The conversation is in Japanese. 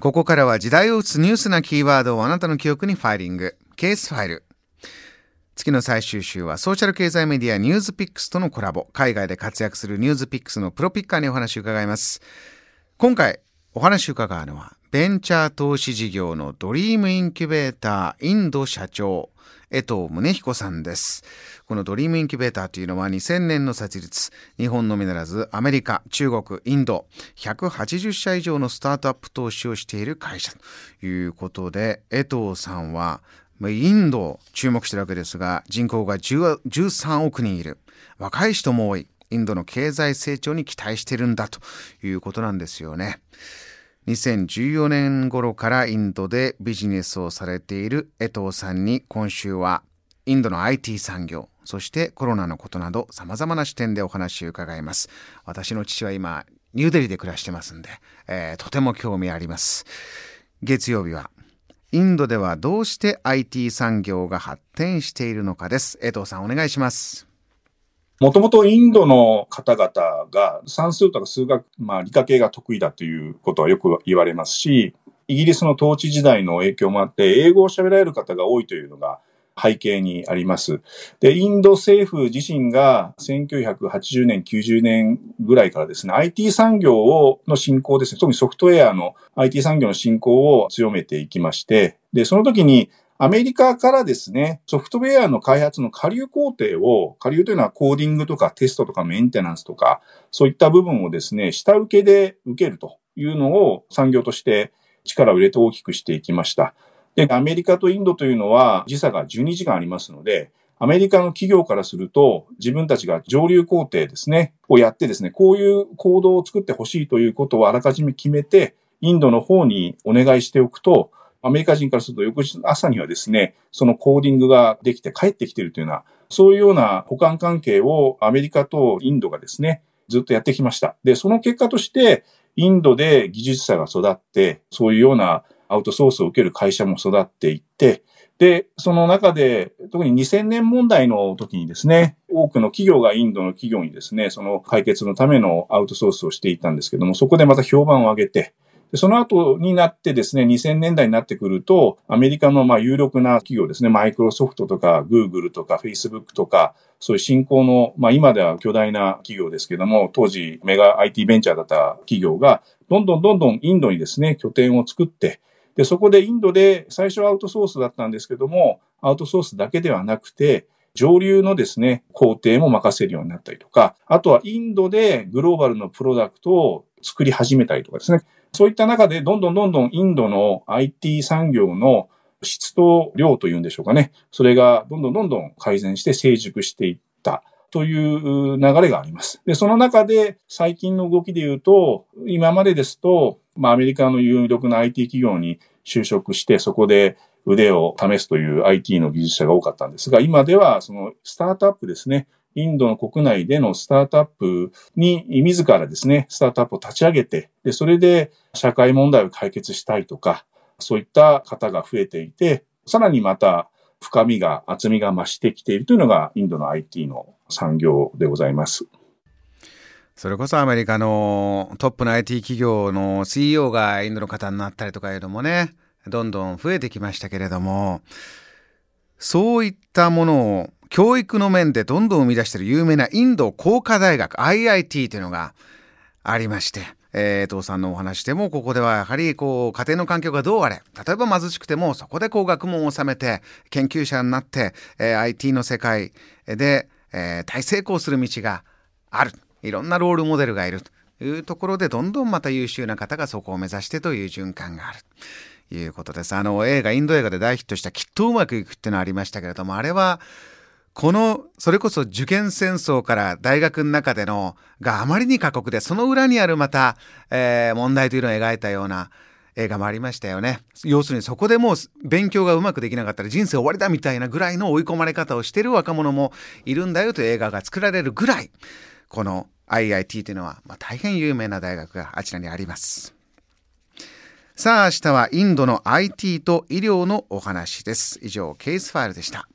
ここからは時代を打つニュースなキーワードをあなたの記憶にファイリング。ケースファイル。月の最終週はソーシャル経済メディア NewsPicks とのコラボ。海外で活躍する NewsPicks のプロピッカーにお話を伺います。今回お話を伺うのはベンチャー投資事業のドリームインキュベーターインド社長。江藤宗彦さんです。このドリームインキュベーターというのは2000年の設立、日本のみならずアメリカ、中国、インド、180社以上のスタートアップ投資をしている会社ということで、江藤さんはインドを注目しているわけですが、人口が13億人いる。若い人も多い。インドの経済成長に期待してるんだということなんですよね。2014年頃からインドでビジネスをされている江藤さんに今週はインドの IT 産業、そしてコロナのことなど様々な視点でお話を伺います。私の父は今、ニューデリーで暮らしてますんで、えー、とても興味あります。月曜日は、インドではどうして IT 産業が発展しているのかです。江藤さんお願いします。もともとインドの方々が算数とか数学、まあ理科系が得意だということはよく言われますし、イギリスの統治時代の影響もあって、英語を喋られる方が多いというのが背景にあります。で、インド政府自身が1980年、90年ぐらいからですね、IT 産業をの振興ですね、特にソフトウェアの IT 産業の振興を強めていきまして、で、その時にアメリカからですね、ソフトウェアの開発の下流工程を、下流というのはコーディングとかテストとかメンテナンスとか、そういった部分をですね、下請けで受けるというのを産業として力を入れて大きくしていきました。で、アメリカとインドというのは時差が12時間ありますので、アメリカの企業からすると、自分たちが上流工程ですね、をやってですね、こういう行動を作ってほしいということをあらかじめ決めて、インドの方にお願いしておくと、アメリカ人からすると翌日の朝にはですね、そのコーディングができて帰ってきているというような、そういうような保管関係をアメリカとインドがですね、ずっとやってきました。で、その結果として、インドで技術者が育って、そういうようなアウトソースを受ける会社も育っていって、で、その中で、特に2000年問題の時にですね、多くの企業がインドの企業にですね、その解決のためのアウトソースをしていたんですけども、そこでまた評判を上げて、その後になってですね、2000年代になってくると、アメリカのまあ有力な企業ですね、マイクロソフトとか、グーグルとか、フェイスブックとか、そういう新興の、まあ今では巨大な企業ですけども、当時メガ IT ベンチャーだった企業が、どんどんどんどんインドにですね、拠点を作って、で、そこでインドで最初はアウトソースだったんですけども、アウトソースだけではなくて、上流のですね、工程も任せるようになったりとか、あとはインドでグローバルのプロダクトを作り始めたりとかですね。そういった中で、どんどんどんどんインドの IT 産業の質と量というんでしょうかね。それがどんどんどんどん改善して成熟していったという流れがあります。で、その中で最近の動きで言うと、今までですと、まあアメリカの有力な IT 企業に就職して、そこで腕を試すという IT の技術者が多かったんですが、今ではそのスタートアップですね。インドの国内でのスタートアップに自らですね、スタートアップを立ち上げて、で、それで社会問題を解決したいとか、そういった方が増えていて、さらにまた深みが、厚みが増してきているというのがインドの IT の産業でございます。それこそアメリカのトップの IT 企業の CEO がインドの方になったりとかいうのもね、どんどん増えてきましたけれども、そういったものを教育の面でどんどん生み出している有名なインド工科大学 IIT というのがありまして、えー、父さんのお話でもここではやはりこう家庭の環境がどうあれ例えば貧しくてもそこでこう学問を収めて研究者になって、えー、IT の世界で、えー、大成功する道があるいろんなロールモデルがいるというところでどんどんまた優秀な方がそこを目指してという循環がある。いうことです。あの映画、インド映画で大ヒットしたきっとうまくいくっていうのありましたけれども、あれはこの、それこそ受験戦争から大学の中での、があまりに過酷で、その裏にあるまた、えー、問題というのを描いたような映画もありましたよね。要するにそこでもう勉強がうまくできなかったら人生終わりだみたいなぐらいの追い込まれ方をしている若者もいるんだよという映画が作られるぐらい、この IIT というのは、まあ、大変有名な大学があちらにあります。さあ明日はインドの IT と医療のお話です。以上、ケースファイルでした。